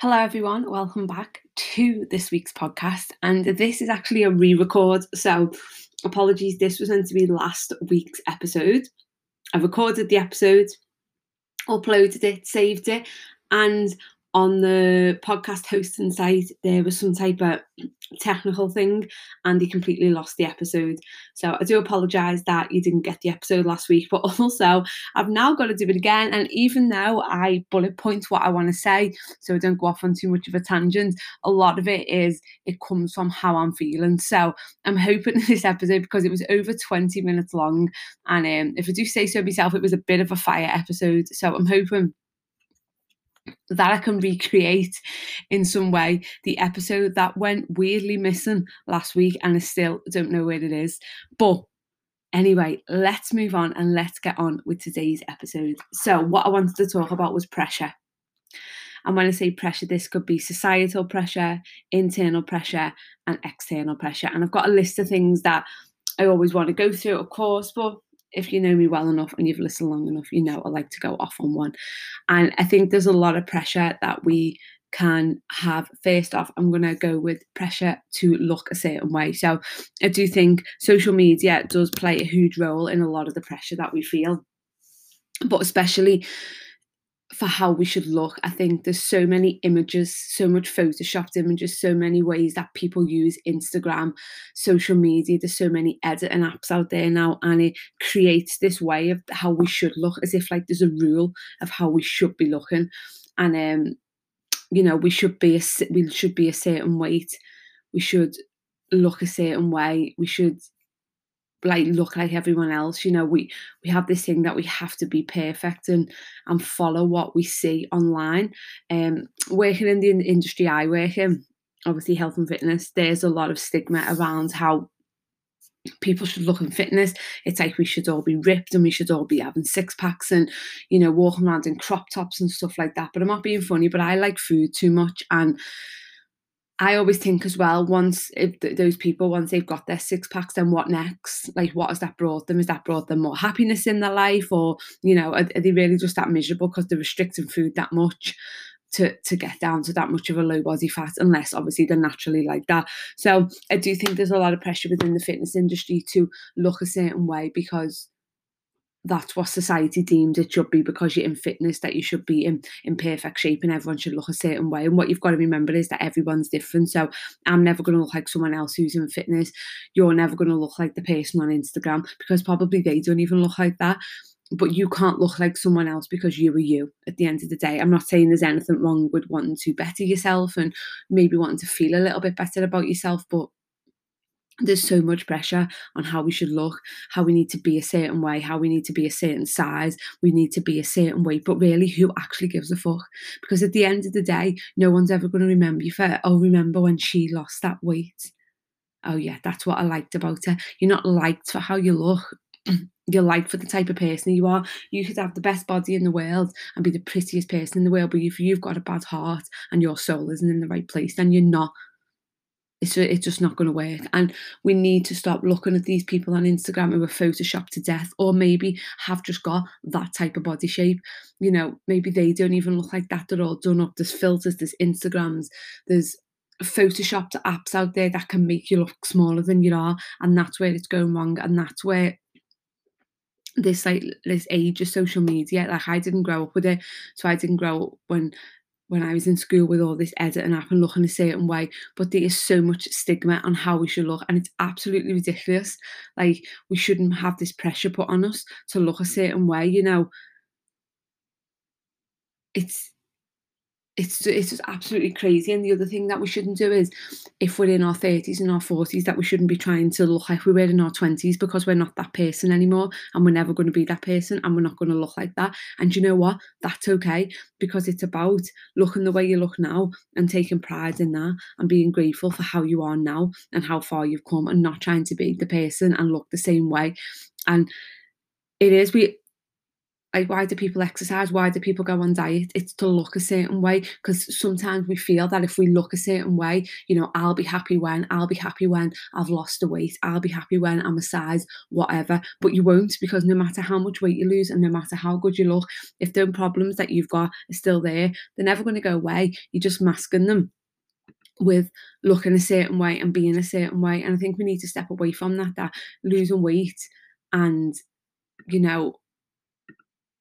Hello, everyone. Welcome back to this week's podcast. And this is actually a re record. So, apologies. This was meant to be last week's episode. I recorded the episode, uploaded it, saved it, and on the podcast hosting site, there was some type of technical thing and he completely lost the episode. So I do apologise that you didn't get the episode last week, but also I've now got to do it again. And even though I bullet point what I want to say, so I don't go off on too much of a tangent, a lot of it is it comes from how I'm feeling. So I'm hoping this episode, because it was over 20 minutes long, and um, if I do say so myself, it was a bit of a fire episode. So I'm hoping that I can recreate in some way the episode that went weirdly missing last week and I still don't know where it is. But anyway, let's move on and let's get on with today's episode. So, what I wanted to talk about was pressure. And when I say pressure, this could be societal pressure, internal pressure, and external pressure. And I've got a list of things that I always want to go through, of course, but if you know me well enough and you've listened long enough, you know I like to go off on one. And I think there's a lot of pressure that we can have. First off, I'm going to go with pressure to look a certain way. So I do think social media does play a huge role in a lot of the pressure that we feel, but especially for how we should look. I think there's so many images, so much photoshopped images, so many ways that people use Instagram, social media. There's so many editing apps out there now, and it creates this way of how we should look, as if like there's a rule of how we should be looking, and um, you know, we should be a we should be a certain weight, we should look a certain way, we should like look like everyone else you know we we have this thing that we have to be perfect and and follow what we see online. Um working in the industry i work in obviously health and fitness there's a lot of stigma around how people should look in fitness. It's like we should all be ripped and we should all be having six packs and you know walking around in crop tops and stuff like that. But i'm not being funny but i like food too much and I always think as well, once if th- those people, once they've got their six packs, then what next? Like, what has that brought them? Has that brought them more happiness in their life? Or, you know, are, are they really just that miserable because they're restricting food that much? to to get down to that much of a low body fat unless obviously they're naturally like that so i do think there's a lot of pressure within the fitness industry to look a certain way because that's what society deemed it should be because you're in fitness that you should be in in perfect shape and everyone should look a certain way. And what you've got to remember is that everyone's different. So i'm never going to look like someone else who's in fitness. You're never going to look like the person on instagram because probably they don't even look like that. But you can't look like someone else because you are you at the end of the day. I'm not saying there's anything wrong with wanting to better yourself and maybe wanting to feel a little bit better about yourself, but there's so much pressure on how we should look, how we need to be a certain way, how we need to be a certain size, we need to be a certain weight. But really, who actually gives a fuck? Because at the end of the day, no one's ever going to remember you for, oh, remember when she lost that weight? Oh, yeah, that's what I liked about her. You're not liked for how you look. You're liked for the type of person you are. You could have the best body in the world and be the prettiest person in the world, but if you've got a bad heart and your soul isn't in the right place, then you're not it's, it's just not going to work. And we need to stop looking at these people on Instagram who are photoshopped to death, or maybe have just got that type of body shape. You know, maybe they don't even look like that. They're all done up. There's filters, there's Instagrams, there's photoshopped apps out there that can make you look smaller than you are. And that's where it's going wrong. And that's where this like this age of social media like i didn't grow up with it so i didn't grow up when when I was in school with all this editing app and looking a certain way, but there is so much stigma on how we should look, and it's absolutely ridiculous. Like we shouldn't have this pressure put on us to look a certain way, you know. It's it's it's just absolutely crazy. And the other thing that we shouldn't do is, if we're in our thirties and our forties, that we shouldn't be trying to look like we were in our twenties because we're not that person anymore, and we're never going to be that person, and we're not going to look like that. And you know what? That's okay because it's about looking the way you look now and taking pride in that and being grateful for how you are now and how far you've come, and not trying to be the person and look the same way. And it is we like why do people exercise? Why do people go on diet? It's to look a certain way because sometimes we feel that if we look a certain way you know i'll be happy when i'll be happy when i've lost the weight i'll be happy when i'm a size whatever. But you won't because no matter how much weight you lose and no matter how good you look if the problems that you've got are still there they're never going to go away. You're just masking them with looking a certain way and being a certain way. And i think we need to step away from that that losing weight and you know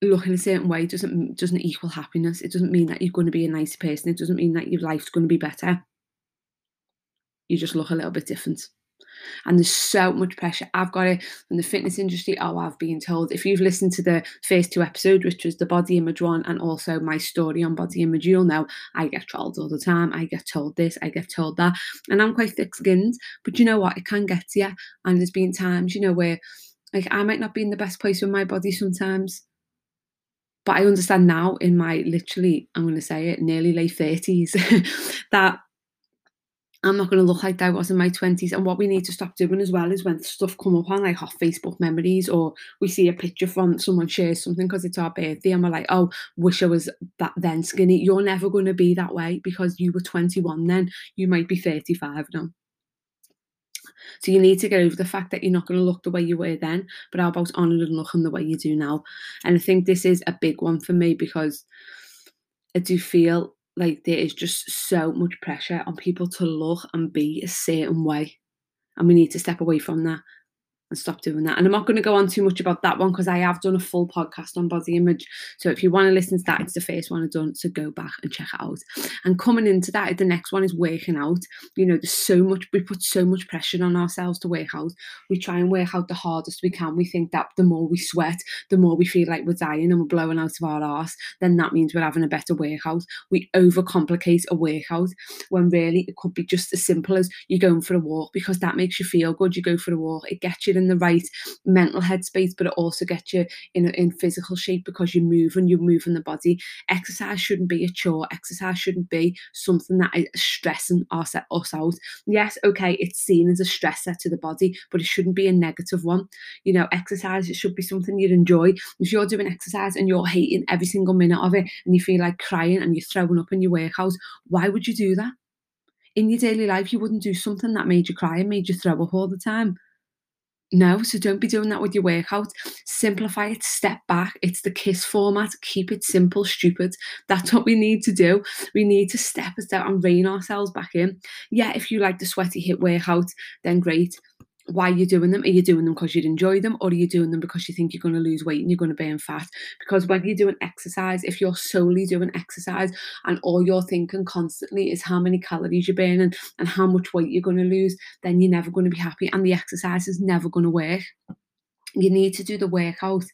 looking a certain way doesn't doesn't equal happiness. It doesn't mean that you're going to be a nice person. It doesn't mean that your life's going to be better. You just look a little bit different. And there's so much pressure. I've got it from the fitness industry. Oh, I've been told. If you've listened to the first two episodes, which was the body image one and also my story on body image, you'll know I get trolled all the time. I get told this, I get told that. And I'm quite thick skinned. But you know what? It can get to you. And there's been times, you know, where like I might not be in the best place with my body sometimes but I understand now in my literally, I'm going to say it, nearly late 30s, that I'm not going to look like I was in my 20s. And what we need to stop doing as well is when stuff come up on like our Facebook memories or we see a picture from someone shares something because it's our birthday and we're like, oh, wish I was that then skinny. You're never going to be that way because you were 21 then. You might be 35 now. So you need to get over the fact that you're not going to look the way you were then, but how about honouring and looking the way you do now? And I think this is a big one for me because I do feel like there is just so much pressure on people to look and be a certain way. And we need to step away from that and stop doing that. And I'm not going to go on too much about that one because I have done a full podcast on body image. So if you want to listen to that, it's the first one I've done. So go back and check it out. And coming into that, the next one is working out. You know, there's so much, we put so much pressure on ourselves to work out. We try and work out the hardest we can. We think that the more we sweat, the more we feel like we're dying and we're blowing out of our arse, then that means we're having a better workout. We overcomplicate a workout when really it could be just as simple as you're going for a walk because that makes you feel good. You go for a walk, it gets you in the right mental headspace, but it also gets you in in physical shape because you're moving, you're moving the body. Exercise shouldn't be a chore. Exercise shouldn't be something that is stressing us, us out. Yes, okay, it's seen as a stressor to the body, but it shouldn't be a negative one. You know, exercise it should be something you'd enjoy. If you're doing exercise and you're hating every single minute of it, and you feel like crying and you're throwing up in your workout, why would you do that? in your daily life, you wouldn't do something that made you cry and made you throw up all the time. No, so don't be doing that with your workout. Simplify it, step back. It's the KISS format. Keep it simple, stupid. That's what we need to do. We need to step us out and rein ourselves back in. Yeah, if you like the sweaty HIIT workout, then great why you're doing them. Are you doing them because you enjoy them, or are you doing them because you think you're going to lose weight and you're going to burn fat? Because when you're doing exercise, if you're solely doing exercise and all you're thinking constantly is how many calories you're burning and how much weight you're going to lose, then you're never going to be happy and the exercise is never going to work. You need to do the workout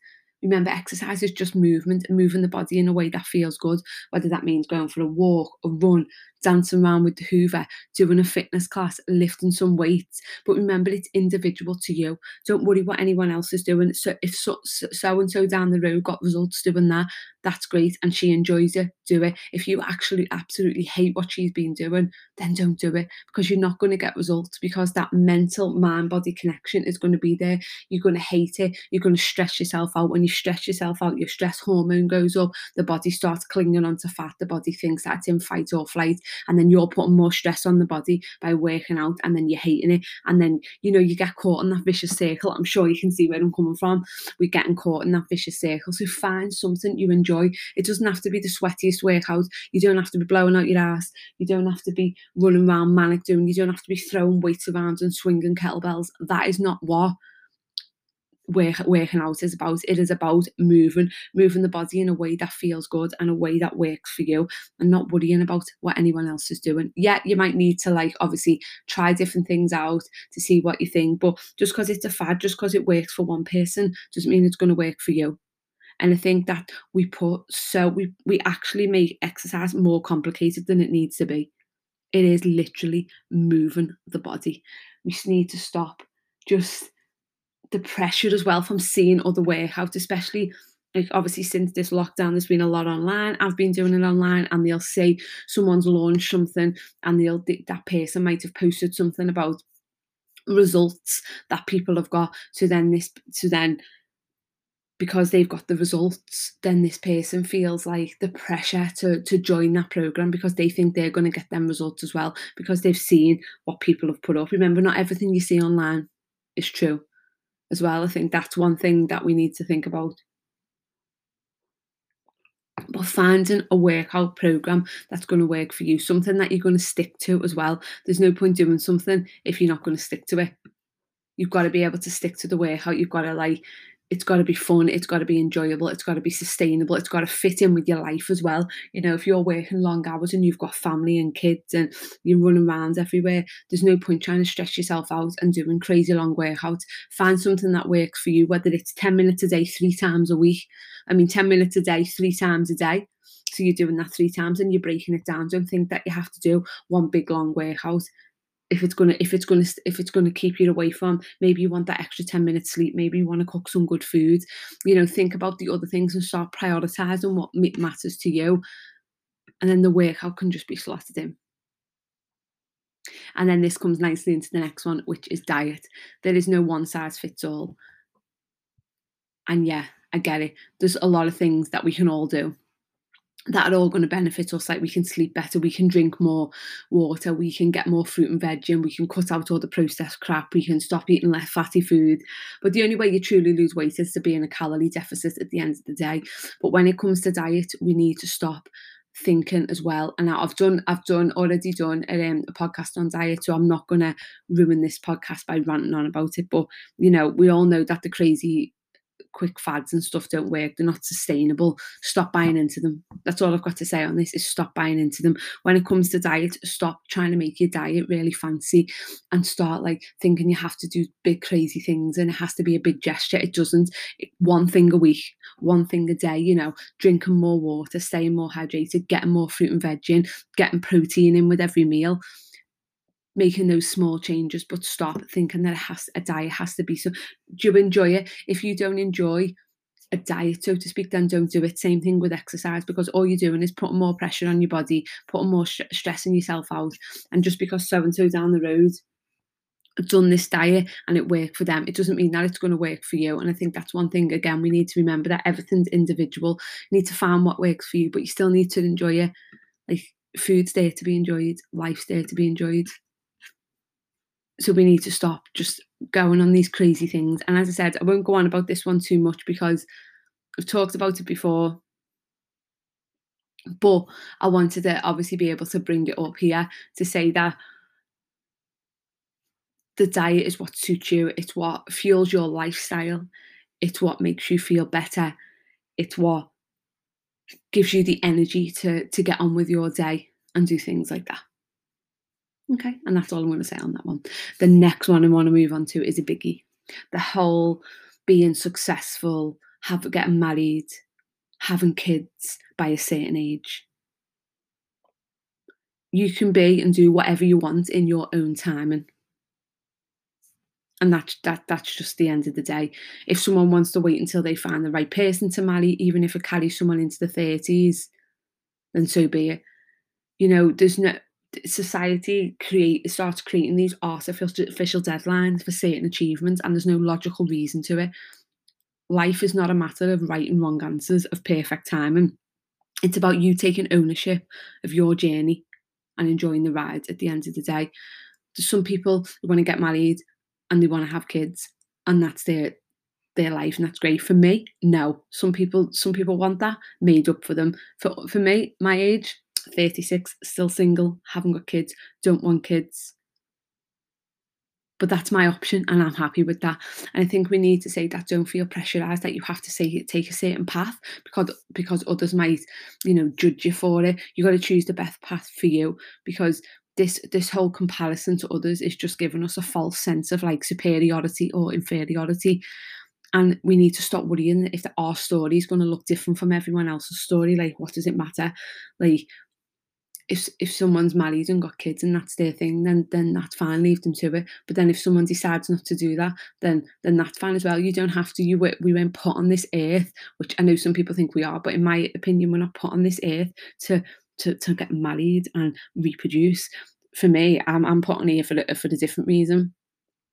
Remember, exercise is just movement moving the body in a way that feels good, whether that means going for a walk, a run, dancing around with the Hoover, doing a fitness class, lifting some weights. But remember, it's individual to you. Don't worry what anyone else is doing. So if so, and so down the road got results doing that, that's great and she enjoys it, do it. If you actually absolutely hate what she's been doing, then don't do it because you're not going to get results because that mental mind body connection is going to be there. You're going to hate it. You're going to stress yourself out. When you stress yourself out, your stress hormone goes up, the body starts clinging onto fat, the body thinks that it's in fight or flight, and then you're putting more stress on the body by working out and then you're hating it. And then, you know, you get caught in that vicious circle. I'm sure you can see where I'm coming from. We're getting caught in that vicious circle. So find something you enjoy. It doesn't have to be the sweatiest workout. You don't have to be blowing out your ass. You don't have to be running around manic doing. You don't have to be throwing weights around and swinging kettlebells. That is not what work, working out is about. It is about moving, moving the body in a way that feels good and a way that works for you, and not worrying about what anyone else is doing. Yeah, you might need to like obviously try different things out to see what you think, but just because it's a fad, just because it works for one person, doesn't mean it's going to work for you. And I think that we put so we we actually make exercise more complicated than it needs to be. It is literally moving the body. We just need to stop just the pressure as well from seeing other workouts, especially like obviously since this lockdown there's been a lot online i've been doing it online and they'll say someone's launched something and they'll that person might have posted something about results that people have got so then this so then because they've got the results, then this person feels like the pressure to to join that program because they think they're going to get them results as well because they've seen what people have put up. Remember, not everything you see online is true as well. I think that's one thing that we need to think about. But finding a workout program that's going to work for you, something that you're going to stick to as well. There's no point doing something if you're not going to stick to it. You've got to be able to stick to the workout. You've got to like it's got to be fun it's got to be enjoyable it's got to be sustainable it's got to fit in with your life as well. You know if you're working long hours and you've got family and kids and you're running around everywhere there's no point trying to stress yourself out and doing crazy long workouts. Find something that works for you whether it's 10 minutes a day three times a week i mean 10 minutes a day three times a day. So you're doing that three times and you're breaking it down. Don't think that you have to do one big long workout if it's gonna if it's gonna if it's gonna keep you away from maybe you want that extra 10 minutes sleep maybe you want to cook some good food you know think about the other things and start prioritizing what matters to you. And then the workout can just be slotted in. And then this comes nicely into the next one which is diet. There is no one size fits all. And yeah i get it. There's a lot of things that we can all do that are all going to benefit us. Like we can sleep better, we can drink more water, we can get more fruit and veg, and we can cut out all the processed crap, we can stop eating less fatty food. But the only way you truly lose weight is to be in a calorie deficit at the end of the day. But when it comes to diet, we need to stop thinking as well and i've done i've done already done a, um, a podcast on diet so i'm not going to ruin this podcast by ranting on about it but you know we all know that the crazy quick fads and stuff don't work. They're not sustainable. Stop buying into them. That's all I've got to say on this is stop buying into them. When it comes to diet, stop trying to make your diet really fancy and start like thinking you have to do big crazy things and it has to be a big gesture. It doesn't. One thing a week, one thing a day, you know, drinking more water, staying more hydrated, getting more fruit and veg in, getting protein in with every meal making those small changes, but stop thinking that it has a diet has to be so. Do you enjoy it? If you don't enjoy a diet, so to speak, then don't do it. Same thing with exercise because all you're doing is putting more pressure on your body, putting more stressing yourself out. And just because so and so down the road done this diet and it worked for them, it doesn't mean that it's going to work for you. And I think that's one thing again we need to remember that everything's individual. You need to find what works for you, but you still need to enjoy it. Like food's there to be enjoyed, life's there to be enjoyed so we need to stop just going on these crazy things. And as I said, I won't go on about this one too much because I've talked about it before. But I wanted to obviously be able to bring it up here to say that the diet is what suits you, it's what fuels your lifestyle, it's what makes you feel better, it's what gives you the energy to to get on with your day and do things like that. Okay, and that's all I'm going to say on that one. The next one I want to move on to is a biggie. The whole being successful, have getting married, having kids by a certain age. You can be and do whatever you want in your own timing. And that's that that's just the end of the day. If someone wants to wait until they find the right person to marry, even if it carries someone into the 30s, then so be it. You know, there's no society create starts creating these artificial deadlines for certain achievements and there's no logical reason to it. Life is not a matter of right and wrong answers of perfect timing. It's about you taking ownership of your journey and enjoying the ride at the end of the day. There's some people who want to get married and they want to have kids and that's their their life and that's great. For me no. Some people some people want that made up for them. For for me my age 36, still single, haven't got kids, don't want kids. But that's my option and I'm happy with that. And I think we need to say that don't feel pressurized that you have to say take a certain path because because others might, you know, judge you for it. You got to choose the best path for you because this this whole comparison to others is just giving us a false sense of like superiority or inferiority and we need to stop worrying if our story is going to look different from everyone else's story like what does it matter like if if someone's married and got kids and that's their thing, then then that's fine, leave them to it. But then if someone decides not to do that, then then that's fine as well. You don't have to. You we weren't put on this earth, which I know some people think we are, but in my opinion, we're not put on this earth to to to get married and reproduce. For me, I'm I'm put on here for for a different reason.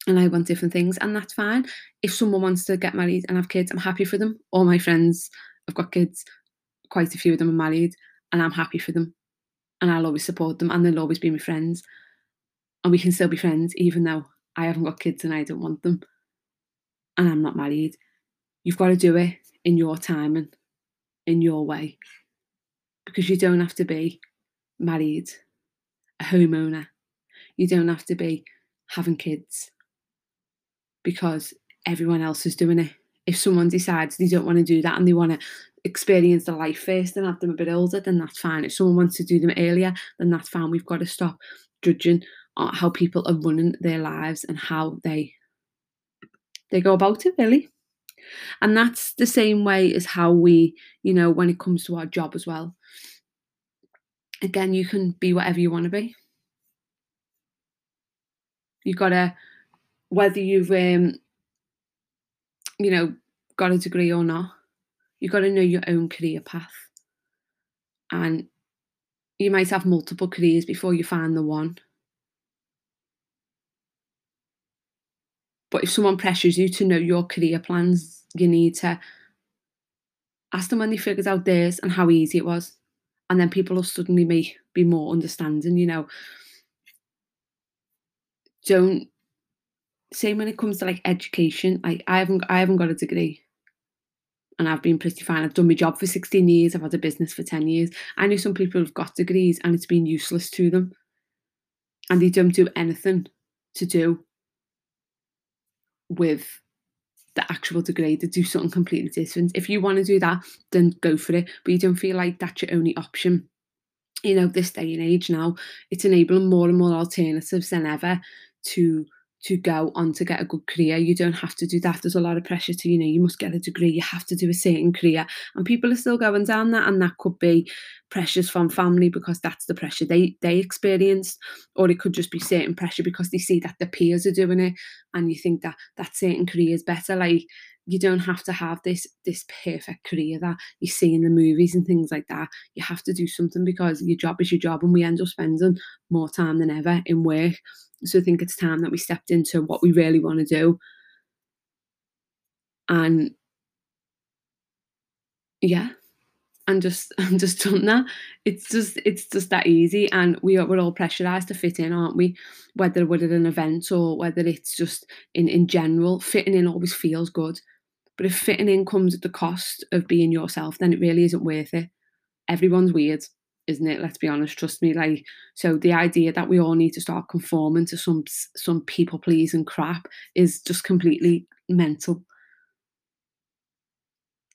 and I want different things, and that's fine. If someone wants to get married and have kids, I'm happy for them. All my friends have got kids, quite a few of them are married, and I'm happy for them. And I'll always support them, and they'll always be my friends. And we can still be friends, even though I haven't got kids and I don't want them, and I'm not married. You've got to do it in your time and in your way because you don't have to be married, a homeowner. You don't have to be having kids because everyone else is doing it. If someone decides they don't want to do that and they want to experience the life first and have them a bit older, then that's fine. If someone wants to do them earlier, then that's fine. We've got to stop judging how people are running their lives and how they they go about it really. And that's the same way as how we, you know, when it comes to our job as well. Again, you can be whatever you want to be. You've got to, whether you've, um, you know, got a degree or not, you've got to know your own career path. And you might have multiple careers before you find the one. But if someone pressures you to know your career plans, you need to ask them when they figured out theirs and how easy it was. And then people will suddenly be, be more understanding, you know. Don't say when it comes to like education, like I haven't I haven't got a degree. And I've been pretty fine. I've done my job for 16 years. I've had a business for 10 years. I know some people have got degrees and it's been useless to them. And they don't do anything to do with the actual degree to do something completely different. If you want to do that, then go for it. But you don't feel like that's your only option. You know, this day and age now, it's enabling more and more alternatives than ever to to go on to get a good career. You don't have to do that. There's a lot of pressure to, you know, you must get a degree, you have to do a certain career. And people are still going down that. And that could be pressures from family because that's the pressure they they experienced. Or it could just be certain pressure because they see that the peers are doing it and you think that that certain career is better. Like you don't have to have this this perfect career that you see in the movies and things like that. You have to do something because your job is your job and we end up spending more time than ever in work so I think it's time that we stepped into what we really want to do. And yeah, and just and just done that. It's just it's just that easy, and we are we're all pressurized to fit in, aren't we? Whether we're at an event or whether it's just in in general, fitting in always feels good. But if fitting in comes at the cost of being yourself, then it really isn't worth it. Everyone's weird isn't it? Let's be honest. Trust me. Like, so the idea that we all need to start conforming to some some people pleasing crap is just completely mental.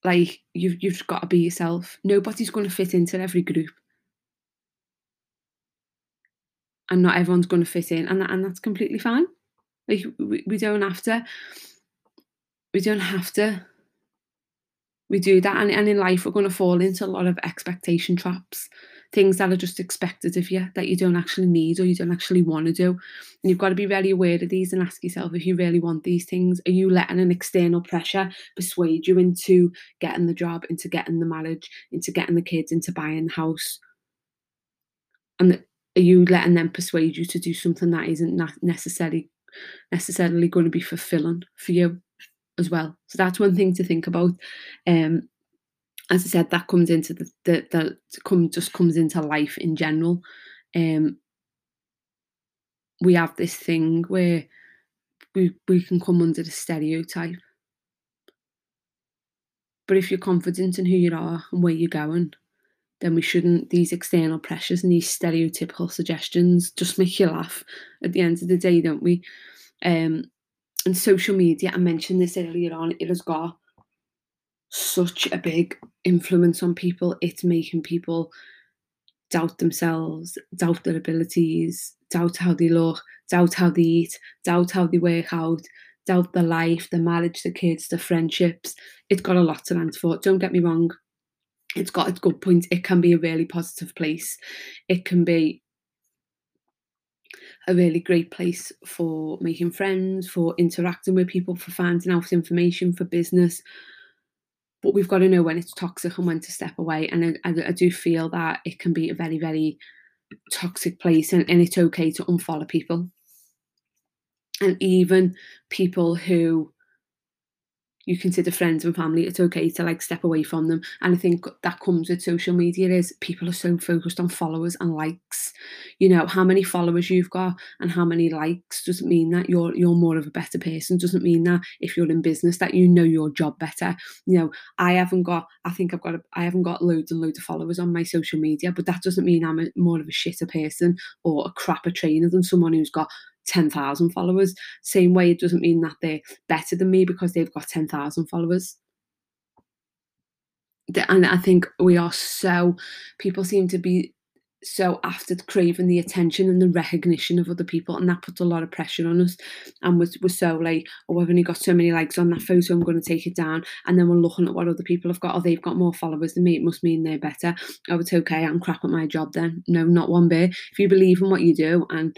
Like, you've you've got to be yourself. Nobody's going to fit into every group, and not everyone's going to fit in, and that, and that's completely fine. Like, we, we don't have to. We don't have to we do that and, and in life we're going to fall into a lot of expectation traps things that are just expected of you that you don't actually need or you don't actually want to do. And you've got to be really aware of these and ask yourself if you really want these things. Are you letting an external pressure persuade you into getting the job, into getting the marriage, into getting the kids, into buying the house? And are you letting them persuade you to do something that isn't necessarily necessarily going to be fulfilling for you as well? So that's one thing to think about. Um, as I said, that comes into the the come just comes into life in general. Um, we have this thing where we we can come under the stereotype. But if you're confident in who you are and where you're going, then we shouldn't these external pressures and these stereotypical suggestions just make you laugh at the end of the day, don't we? Um, and social media, I mentioned this earlier on, it has got such a big influence on people. It's making people doubt themselves, doubt their abilities, doubt how they look, doubt how they eat, doubt how they work out, doubt their life, their marriage, the kids, the friendships. It's got a lot to answer for. Don't get me wrong. It's got its good points. It can be a really positive place. It can be a really great place for making friends, for interacting with people, for finding out information, for business, but we've got to know when it's toxic and when to step away. And I, I, do feel that it can be a very, very toxic place, and, and it's okay to unfollow people. and even people who you consider friends and family, it's okay to like step away from them. And I think that comes with social media is people are so focused on followers and likes. You know, how many followers you've got and how many likes doesn't mean that you're you're more of a better person. Doesn't mean that if you're in business that you know your job better. You know, I haven't got I think I've got a, I haven't got loads and loads of followers on my social media, but that doesn't mean I'm a, more of a shitter person or a crapper trainer than someone who's got 10,000 followers. Same way, it doesn't mean that they're better than me because they've got 10,000 followers. And I think we are so, people seem to be so after craving the attention and the recognition of other people and that puts a lot of pressure on us. And we're, we're so like oh I've only got so many likes on that photo I'm going to take it down. And then we're looking at what other people have got. Oh they've got more followers than me. It must mean they're better. Oh it's okay I'm crap at my job then. No not one bit. If you believe in what you do and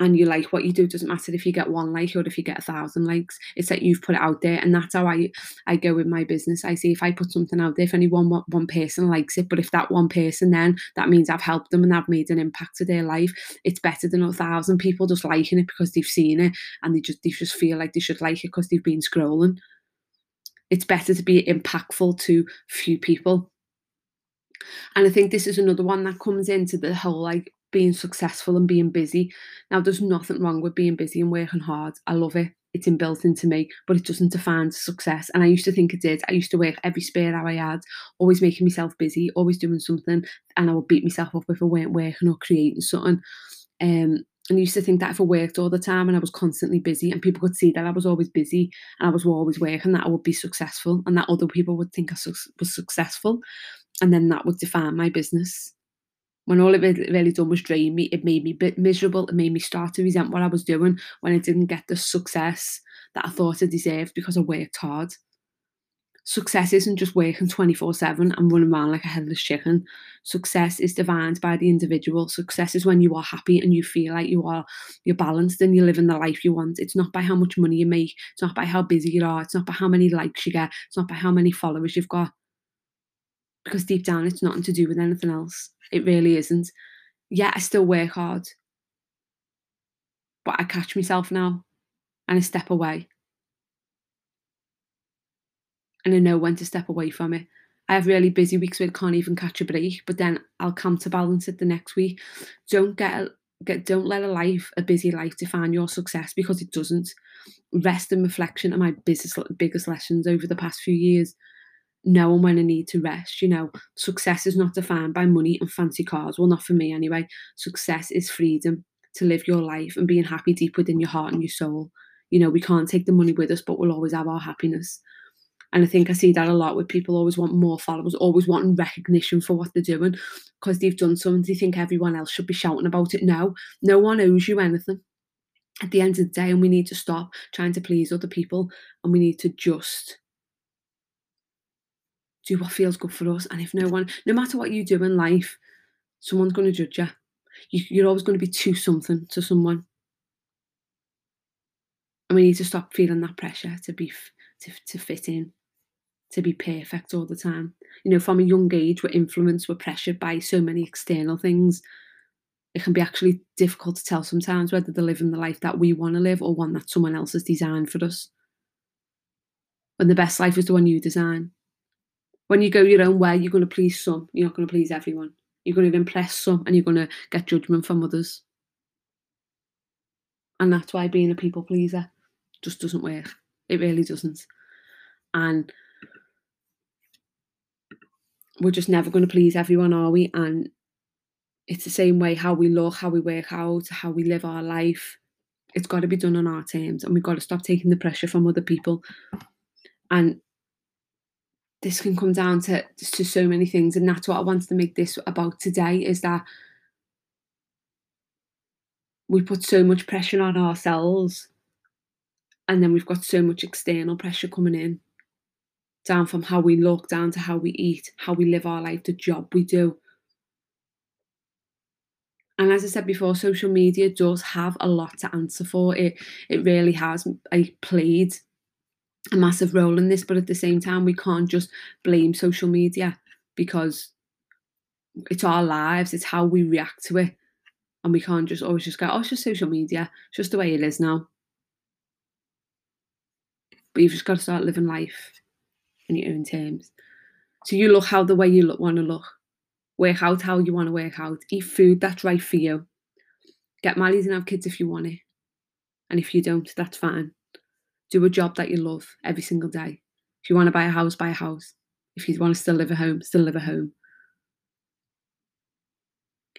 and you like what you do doesn't matter if you get one like or if you get a thousand likes. It's that you've put it out there and that's how i i go with my business. I see if i put something out there if only one one person likes it but if that one person then that means i've helped them and i've made an impact to their life. It's better than a thousand people just liking it because they've seen it and they just they just feel like they should like it because they've been scrolling. It's better to be impactful to few people. And I think this is another one that comes into the whole like being successful and being busy. Now, there's nothing wrong with being busy and working hard. I love it. It's inbuilt into me, but it doesn't define success. And I used to think it did. I used to work every spare hour I had, always making myself busy, always doing something, and I would beat myself up if I weren't working or creating something. Um, and I used to think that if I worked all the time and I was constantly busy and people could see that I was always busy and I was always working, that I would be successful and that other people would think I was successful. And then that would define my business when all it really done was drain me, it made me bit miserable. It made me start to resent what I was doing when I didn't get the success that I thought I deserved because I worked hard. Success isn't just working 24 7 and running around like a headless chicken. Success is defined by the individual. Success is when you are happy and you feel like you are you're balanced and you're living the life you want. It's not by how much money you make, it's not by how busy you are, it's not by how many likes you get, it's not by how many followers you've got because deep down it's nothing to do with anything else. It really isn't. Yeah, I still work hard, but I catch myself now and I step away. And I know when to step away from it. I have really busy weeks where I can't even catch a break, but then I'll come to balance it the next week. Don't get get don't let a life, a busy life, define your success because it doesn't. Rest and reflection are my biggest biggest lessons over the past few years knowing when I need to rest. You know, success is not defined by money and fancy cars. Well, not for me anyway. Success is freedom to live your life and being happy deep within your heart and your soul. You know, we can't take the money with us, but we'll always have our happiness. And I think I see that a lot with people always want more followers, always wanting recognition for what they're doing because they've done something. They think everyone else should be shouting about it. No, no one owes you anything at the end of the day. And we need to stop trying to please other people and we need to just do what feels good for us. And if no one, no matter what you do in life, someone's going to judge you. you you're always going to be too something to someone. And we need to stop feeling that pressure to be to, to fit in, to be perfect all the time. You know, from a young age, we're influenced, we're pressured by so many external things. It can be actually difficult to tell sometimes whether they're living the life that we want to live or one that someone else has designed for us. When the best life is the one you design when you go your own way, you're going to please some. You're not going to please everyone. You're going to impress some and you're going to get judgment from others. And that's why being a people pleaser just doesn't work. It really doesn't. And we're just never going to please everyone, are we? And it's the same way how we look, how we work out, how we live our life. It's got to be done on our terms, and we've got to stop taking the pressure from other people. And this can come down to to so many things and that's what I wanted to make this about today is that we put so much pressure on ourselves and then we've got so much external pressure coming in down from how we look down to how we eat how we live our life the job we do and as I said before, social media does have a lot to answer for. It it really has I played a massive role in this, but at the same time, we can't just blame social media because it's our lives, it's how we react to it. And we can't just always just go, oh, it's just social media. It's just the way it is now. But you've just got to start living life in your own terms. So you look how the way you look, want to look. Work out how you want to work out. Eat food that's right for you. Get married and have kids if you want it. And if you don't, that's fine. Do a job that you love every single day. If you want to buy a house, buy a house. If you want to still live at home, still live at home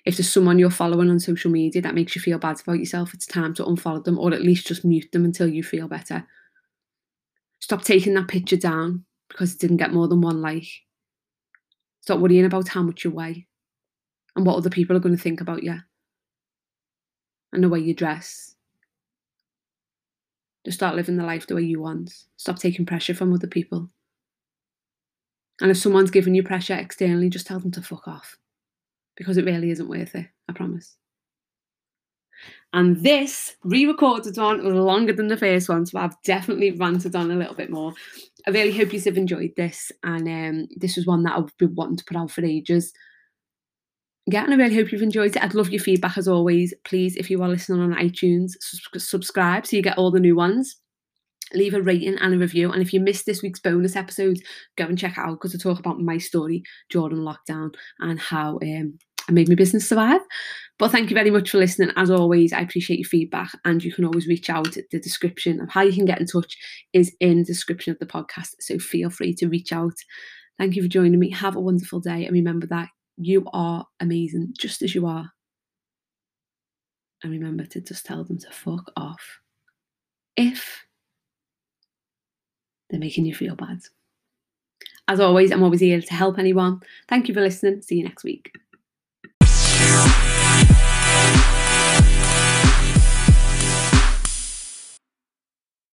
if there's someone you're following on social media that makes you feel bad about yourself, it's time to unfollow them or at least just mute them until you feel better. Stop taking that picture down because it didn't get more than one like. Stop worrying about how much you weigh and what other people are going to think about you and the way you dress. Just start living the life the way you want. Stop taking pressure from other people. And if someone's giving you pressure externally, just tell them to fuck off because it really isn't worth it, I promise. And this re recorded one was longer than the first one, so I've definitely ranted on a little bit more. I really hope you have enjoyed this, and um, this was one that I've been wanting to put out for ages. Yeah, and I really hope you've enjoyed it. I'd love your feedback as always. Please, if you are listening on iTunes, subscribe so you get all the new ones leave a rating and a review. And if you missed this week's bonus episode, go and check it out because I talk about my story during lockdown and how um, I made my business survive. But thank you very much for listening. As always, I appreciate your feedback, and you can always reach out. The description of how you can get in touch is in the description of the podcast. So feel free to reach out. Thank you for joining me. Have a wonderful day, and remember that you are amazing just as you are. And remember to just tell them to fuck off. If they're making you feel bad. As always, I'm always here to help anyone. Thank you for listening. See you next week.